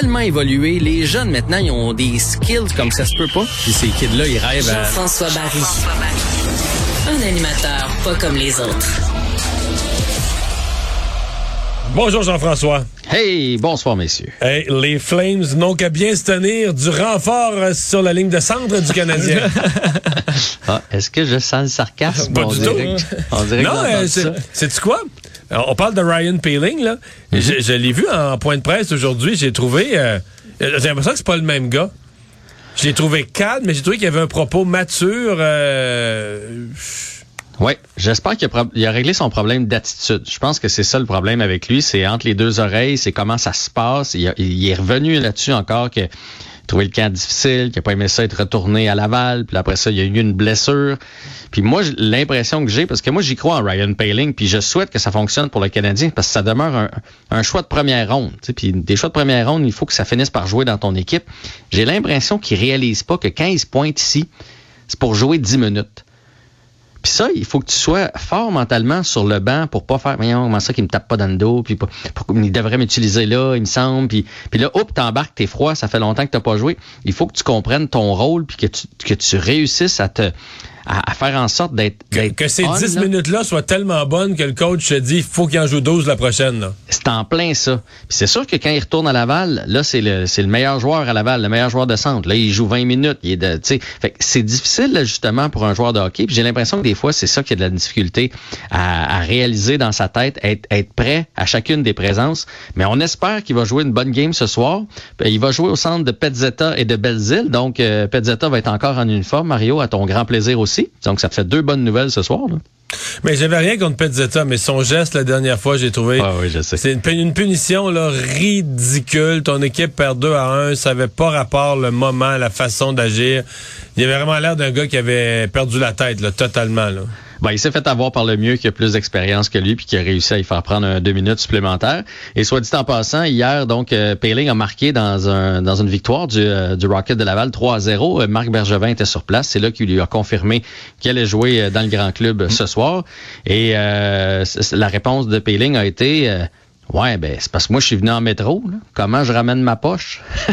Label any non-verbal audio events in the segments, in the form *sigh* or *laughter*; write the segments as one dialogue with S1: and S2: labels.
S1: tellement évolué. Les jeunes, maintenant, ils ont des skills comme ça se peut pas. Puis ces kids-là, ils rêvent à...
S2: Jean-François Barry. Un animateur pas comme les autres.
S3: Bonjour Jean-François.
S4: Hey, bonsoir messieurs.
S3: Hey, les Flames n'ont qu'à bien se tenir du renfort euh, sur la ligne de centre du Canadien. *laughs*
S4: ah, est-ce que je sens le sarcasme?
S3: Pas du tout.
S4: On dirait
S3: non, euh, c'est quoi? On parle de Ryan Peeling, là. Mm-hmm. Je, je l'ai vu en point de presse aujourd'hui. J'ai trouvé... Euh, j'ai l'impression que c'est pas le même gars. J'ai trouvé calme, mais j'ai trouvé qu'il y avait un propos mature... Euh,
S4: oui, j'espère qu'il a, réglé son problème d'attitude. Je pense que c'est ça le problème avec lui, c'est entre les deux oreilles, c'est comment ça se passe. Il, est revenu là-dessus encore que trouvé le camp difficile, qu'il n'a pas aimé ça être retourné à Laval, puis après ça, il y a eu une blessure. Puis moi, l'impression que j'ai, parce que moi, j'y crois en Ryan Paling, puis je souhaite que ça fonctionne pour le Canadien, parce que ça demeure un, choix de première ronde. Puis des choix de première ronde, il faut que ça finisse par jouer dans ton équipe. J'ai l'impression qu'il réalise pas que quand il se pointe ici, c'est pour jouer 10 minutes. Puis ça, il faut que tu sois fort mentalement sur le banc pour pas faire, voyons, comment ça qu'il me tape pas dans le dos, puis pour, il devrait m'utiliser là, il me semble, puis, puis là, hop, t'embarques, t'es froid, ça fait longtemps que t'as pas joué. Il faut que tu comprennes ton rôle, puis que tu, que tu réussisses à te, à, faire en sorte d'être.
S3: Que, ces 10 minutes-là soient tellement bonnes que le coach se dit il faut qu'il en joue 12 la prochaine.
S4: C'est en plein ça. c'est sûr que quand il retourne à Laval, là, c'est le, c'est le meilleur joueur à Laval, le meilleur joueur de centre. Là, il joue 20 minutes. Il est de, fait c'est difficile, justement, pour un joueur de hockey. Puis j'ai l'impression que des fois, c'est ça qui a de la difficulté à, réaliser dans sa tête, être, être prêt à chacune des présences. Mais on espère qu'il va jouer une bonne game ce soir. Il va jouer au centre de Petzetta et de Belzile. Donc, euh, Petzetta va être encore en uniforme. Mario, à ton grand plaisir aussi. Donc, ça te fait deux bonnes nouvelles ce soir. Là.
S3: Mais j'avais rien contre Petzetta, mais son geste la dernière fois, j'ai trouvé.
S4: Ah oui, je sais.
S3: C'est une, punition là, ridicule. Ton équipe perd 2 à 1. Ça n'avait pas rapport le moment, la façon d'agir. Il avait vraiment l'air d'un gars qui avait perdu la tête, là, totalement. Là.
S4: Ben, il s'est fait avoir par le mieux qui a plus d'expérience que lui puis qui a réussi à y faire prendre un, deux minutes supplémentaires. Et soit dit en passant, hier, donc, euh, a marqué dans, un, dans une victoire du, euh, du Rocket de Laval 3-0. Euh, Marc Bergevin était sur place. C'est là qu'il lui a confirmé qu'il allait jouer euh, dans le grand club ce soir. Et la réponse de Payling a été Ouais, ben c'est parce que moi je suis venu en métro. Là. Comment je ramène ma poche? *laughs*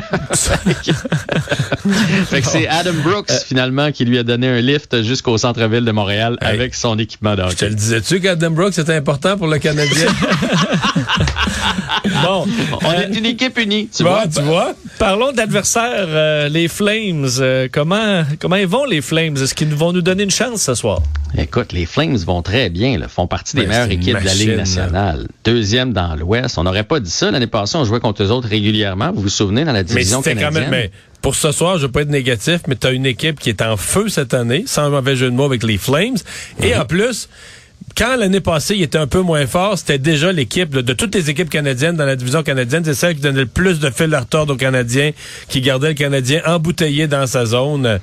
S4: Fait que c'est Adam Brooks euh, finalement qui lui a donné un lift jusqu'au centre-ville de Montréal avec son équipement.
S3: Je te le disais-tu qu'Adam Brooks c'était important pour le Canadien? *laughs* *laughs*
S4: Bon, on est une équipe unie.
S3: Tu vois, tu vois.
S5: Parlons d'adversaires, euh, les Flames. Euh, comment comment ils vont les Flames? Est-ce qu'ils vont nous donner une chance ce soir?
S4: Écoute, les Flames vont très bien. Là, font partie des ben, meilleures équipes de la Ligue nationale. Deuxième dans l'Ouest. On n'aurait pas dit ça. L'année passée, on jouait contre eux autres régulièrement. Vous vous souvenez, dans la division mais canadienne? Quand même, mais
S3: pour ce soir, je ne veux pas être négatif, mais tu as une équipe qui est en feu cette année, sans mauvais jeu de mots avec les Flames. Et mhm. en plus, quand l'année passée, il était un peu moins fort, c'était déjà l'équipe, de toutes les équipes canadiennes dans la division canadienne, c'est celle qui donnait le plus de fil à retordre aux Canadiens, qui gardait le Canadien embouteillé dans sa zone.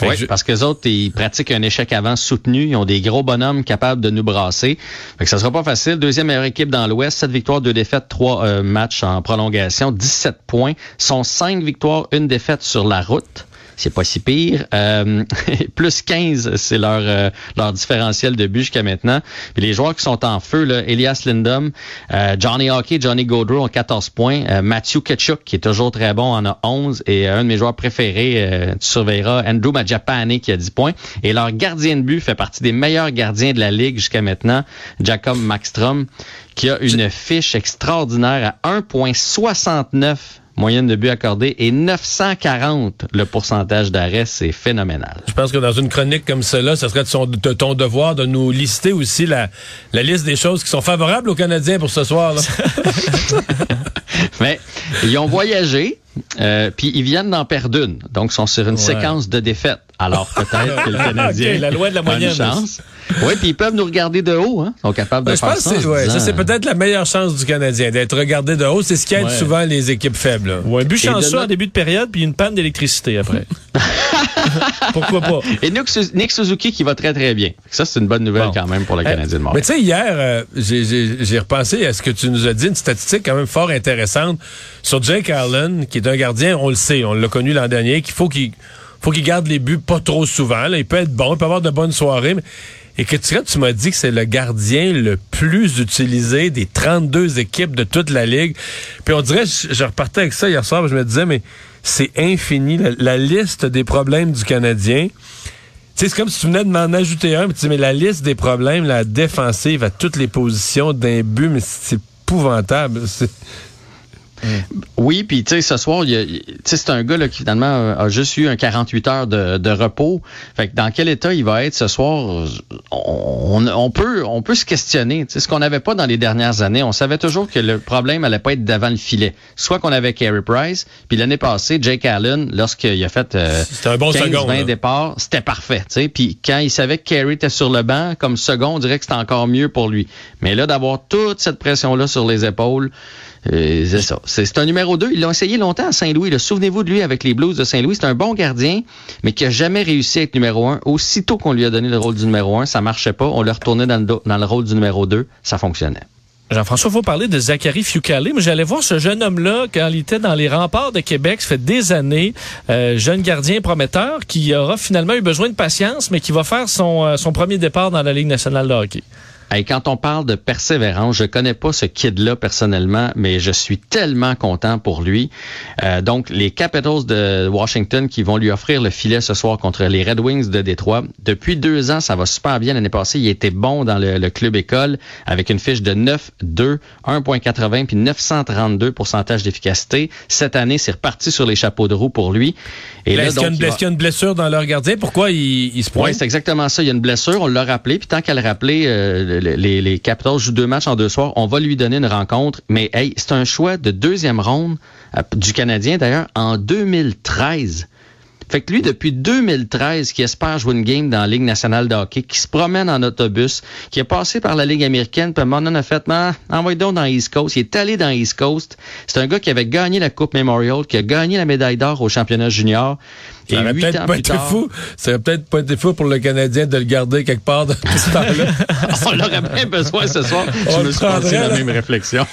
S4: Oui, parce que les autres, ils pratiquent un échec avant soutenu. Ils ont des gros bonhommes capables de nous brasser. Fait que ça sera pas facile. Deuxième meilleure équipe dans l'Ouest. Sept victoires, deux défaites, trois euh, matchs en prolongation. 17 points. Sont cinq victoires, une défaite sur la route c'est pas si pire. Euh, *laughs* plus 15, c'est leur euh, leur différentiel de but jusqu'à maintenant. Puis les joueurs qui sont en feu, là, Elias Lindum, euh, Johnny Hockey, Johnny Gaudreau ont 14 points. Matthew Ketchuk, qui est toujours très bon, en a 11. Et un de mes joueurs préférés, tu surveilleras, Andrew Majapane, qui a 10 points. Et leur gardien de but fait partie des meilleurs gardiens de la Ligue jusqu'à maintenant, Jacob Maxstrom, qui a une fiche extraordinaire à 1,69 moyenne de but accordé et 940 le pourcentage d'arrêt, c'est phénoménal.
S3: Je pense que dans une chronique comme cela, ce serait de, ton devoir de nous lister aussi la, la liste des choses qui sont favorables aux Canadiens pour ce soir. Là. *laughs* *laughs*
S4: Mais ils ont voyagé, euh, puis ils viennent d'en perdre une. Donc, ils sont sur une séquence de défaites. Alors, peut-être que le *laughs* Canadien
S5: la loi de la moyenne.
S4: chance. Oui, puis ils peuvent nous regarder de haut. Hein? Ils sont capables de faire ça.
S3: ça, c'est peut-être la meilleure chance du Canadien, d'être regardé de haut. C'est ce qui aide souvent les équipes faibles.
S5: Ou un but chanceux en début de période, puis une panne d'électricité après. *laughs* Pourquoi pas?
S4: Et Nick, Suzuki qui va très, très bien. Ça, c'est une bonne nouvelle quand même pour le Canadien de Montréal.
S3: Mais tu sais, hier, euh, j'ai repensé à ce que tu nous as dit, une statistique quand même fort intéressante sur Jake Allen, qui est un gardien, on le sait, on l'a connu l'an dernier, qu'il faut qu'il faut qu'il garde les buts pas trop souvent. Là. Il peut être bon, il peut avoir de bonnes soirées, et que tu, tu m'as dit que c'est le gardien le plus utilisé des 32 équipes de toute la ligue. Puis on dirait, je, je repartais avec ça hier soir, je me disais, mais c'est infini, la, la, liste des problèmes du Canadien. C'est comme si tu venais de m'en ajouter un, puis tu dis, mais la liste des problèmes, la défensive à toutes les positions d'un but, mais c'est épouvantable.
S4: Oui, puis tu sais, ce soir, c'est un gars là, qui finalement a juste eu un 48 heures de, de, repos. Fait que dans quel état il va être ce soir, on, on peut on peut se questionner. C'est ce qu'on n'avait pas dans les dernières années. On savait toujours que le problème allait pas être devant le filet. Soit qu'on avait Carey Price, puis l'année passée, Jake Allen, lorsqu'il a fait euh,
S3: un bon
S4: 15,
S3: second,
S4: 20 départs, c'était parfait. Puis quand il savait que Carey était sur le banc, comme second, on dirait que c'était encore mieux pour lui. Mais là, d'avoir toute cette pression-là sur les épaules, euh, c'est ça. C'est un numéro 2. Ils l'ont essayé longtemps à Saint-Louis. Souvenez-vous de lui avec les Blues de Saint-Louis. C'est un bon gardien, mais qui a jamais réussi à être numéro 1. Aussitôt qu'on lui a donné le rôle du numéro 1, ça marchait pas. On l'a retourné dans le, dans le rôle du numéro 2. Ça fonctionnait.
S5: Jean-François, il faut parler de Zachary Fucale, mais j'allais voir ce jeune homme-là quand il était dans les remparts de Québec, ça fait des années, euh, jeune gardien prometteur qui aura finalement eu besoin de patience, mais qui va faire son, euh, son premier départ dans la Ligue nationale de hockey.
S4: Hey, quand on parle de persévérance, je connais pas ce kid-là personnellement, mais je suis tellement content pour lui. Euh, donc, les Capitals de Washington qui vont lui offrir le filet ce soir contre les Red Wings de Détroit. Depuis deux ans, ça va super bien. L'année passée, il était bon dans le, le club école avec une fiche de 9-2, 1.80 puis 932 pourcentage d'efficacité. Cette année, c'est reparti sur les chapeaux de roue pour lui.
S3: Et là, donc, il y, a une blessure dans leur gardien? Pourquoi il, il se pointe?
S4: Oui, c'est exactement ça. Il y a une blessure. On l'a rappelé. Puis tant qu'elle rappelé, euh, les, les Capitals jouent deux matchs en deux soirs. On va lui donner une rencontre. Mais hey, c'est un choix de deuxième ronde euh, du Canadien, d'ailleurs, en 2013. Fait que lui, depuis 2013, qui espère jouer une game dans la Ligue nationale de hockey, qui se promène en autobus, qui est passé par la Ligue américaine, puis maintenant a fait, ah, envoyez donc dans East Coast. Il est allé dans East Coast. C'est un gars qui avait gagné la Coupe Memorial, qui a gagné la médaille d'or au championnat junior.
S3: Et ça aurait peut-être pas été tard, fou. Ça aurait peut-être pas été fou pour le Canadien de le garder quelque part dans tout ce temps-là. *laughs*
S4: On aurait bien besoin ce soir.
S3: On
S4: Je me suis pensé la même réflexion.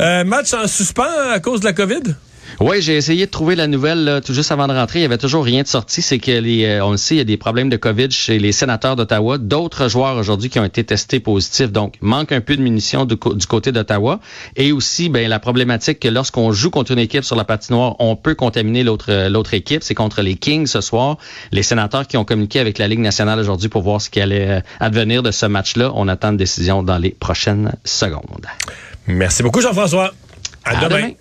S3: euh, match en suspens à cause de la COVID?
S4: Oui, j'ai essayé de trouver la nouvelle là, tout juste avant de rentrer. Il y avait toujours rien de sorti. C'est que les, euh, on le sait, il y a des problèmes de COVID chez les sénateurs d'Ottawa. D'autres joueurs aujourd'hui qui ont été testés positifs. Donc, manque un peu de munitions du, du côté d'Ottawa. Et aussi, ben, la problématique que lorsqu'on joue contre une équipe sur la patinoire, on peut contaminer l'autre l'autre équipe. C'est contre les Kings ce soir. Les sénateurs qui ont communiqué avec la Ligue nationale aujourd'hui pour voir ce qui allait advenir de ce match-là. On attend une décision dans les prochaines secondes.
S3: Merci beaucoup, Jean-François. À,
S4: à, demain. demain.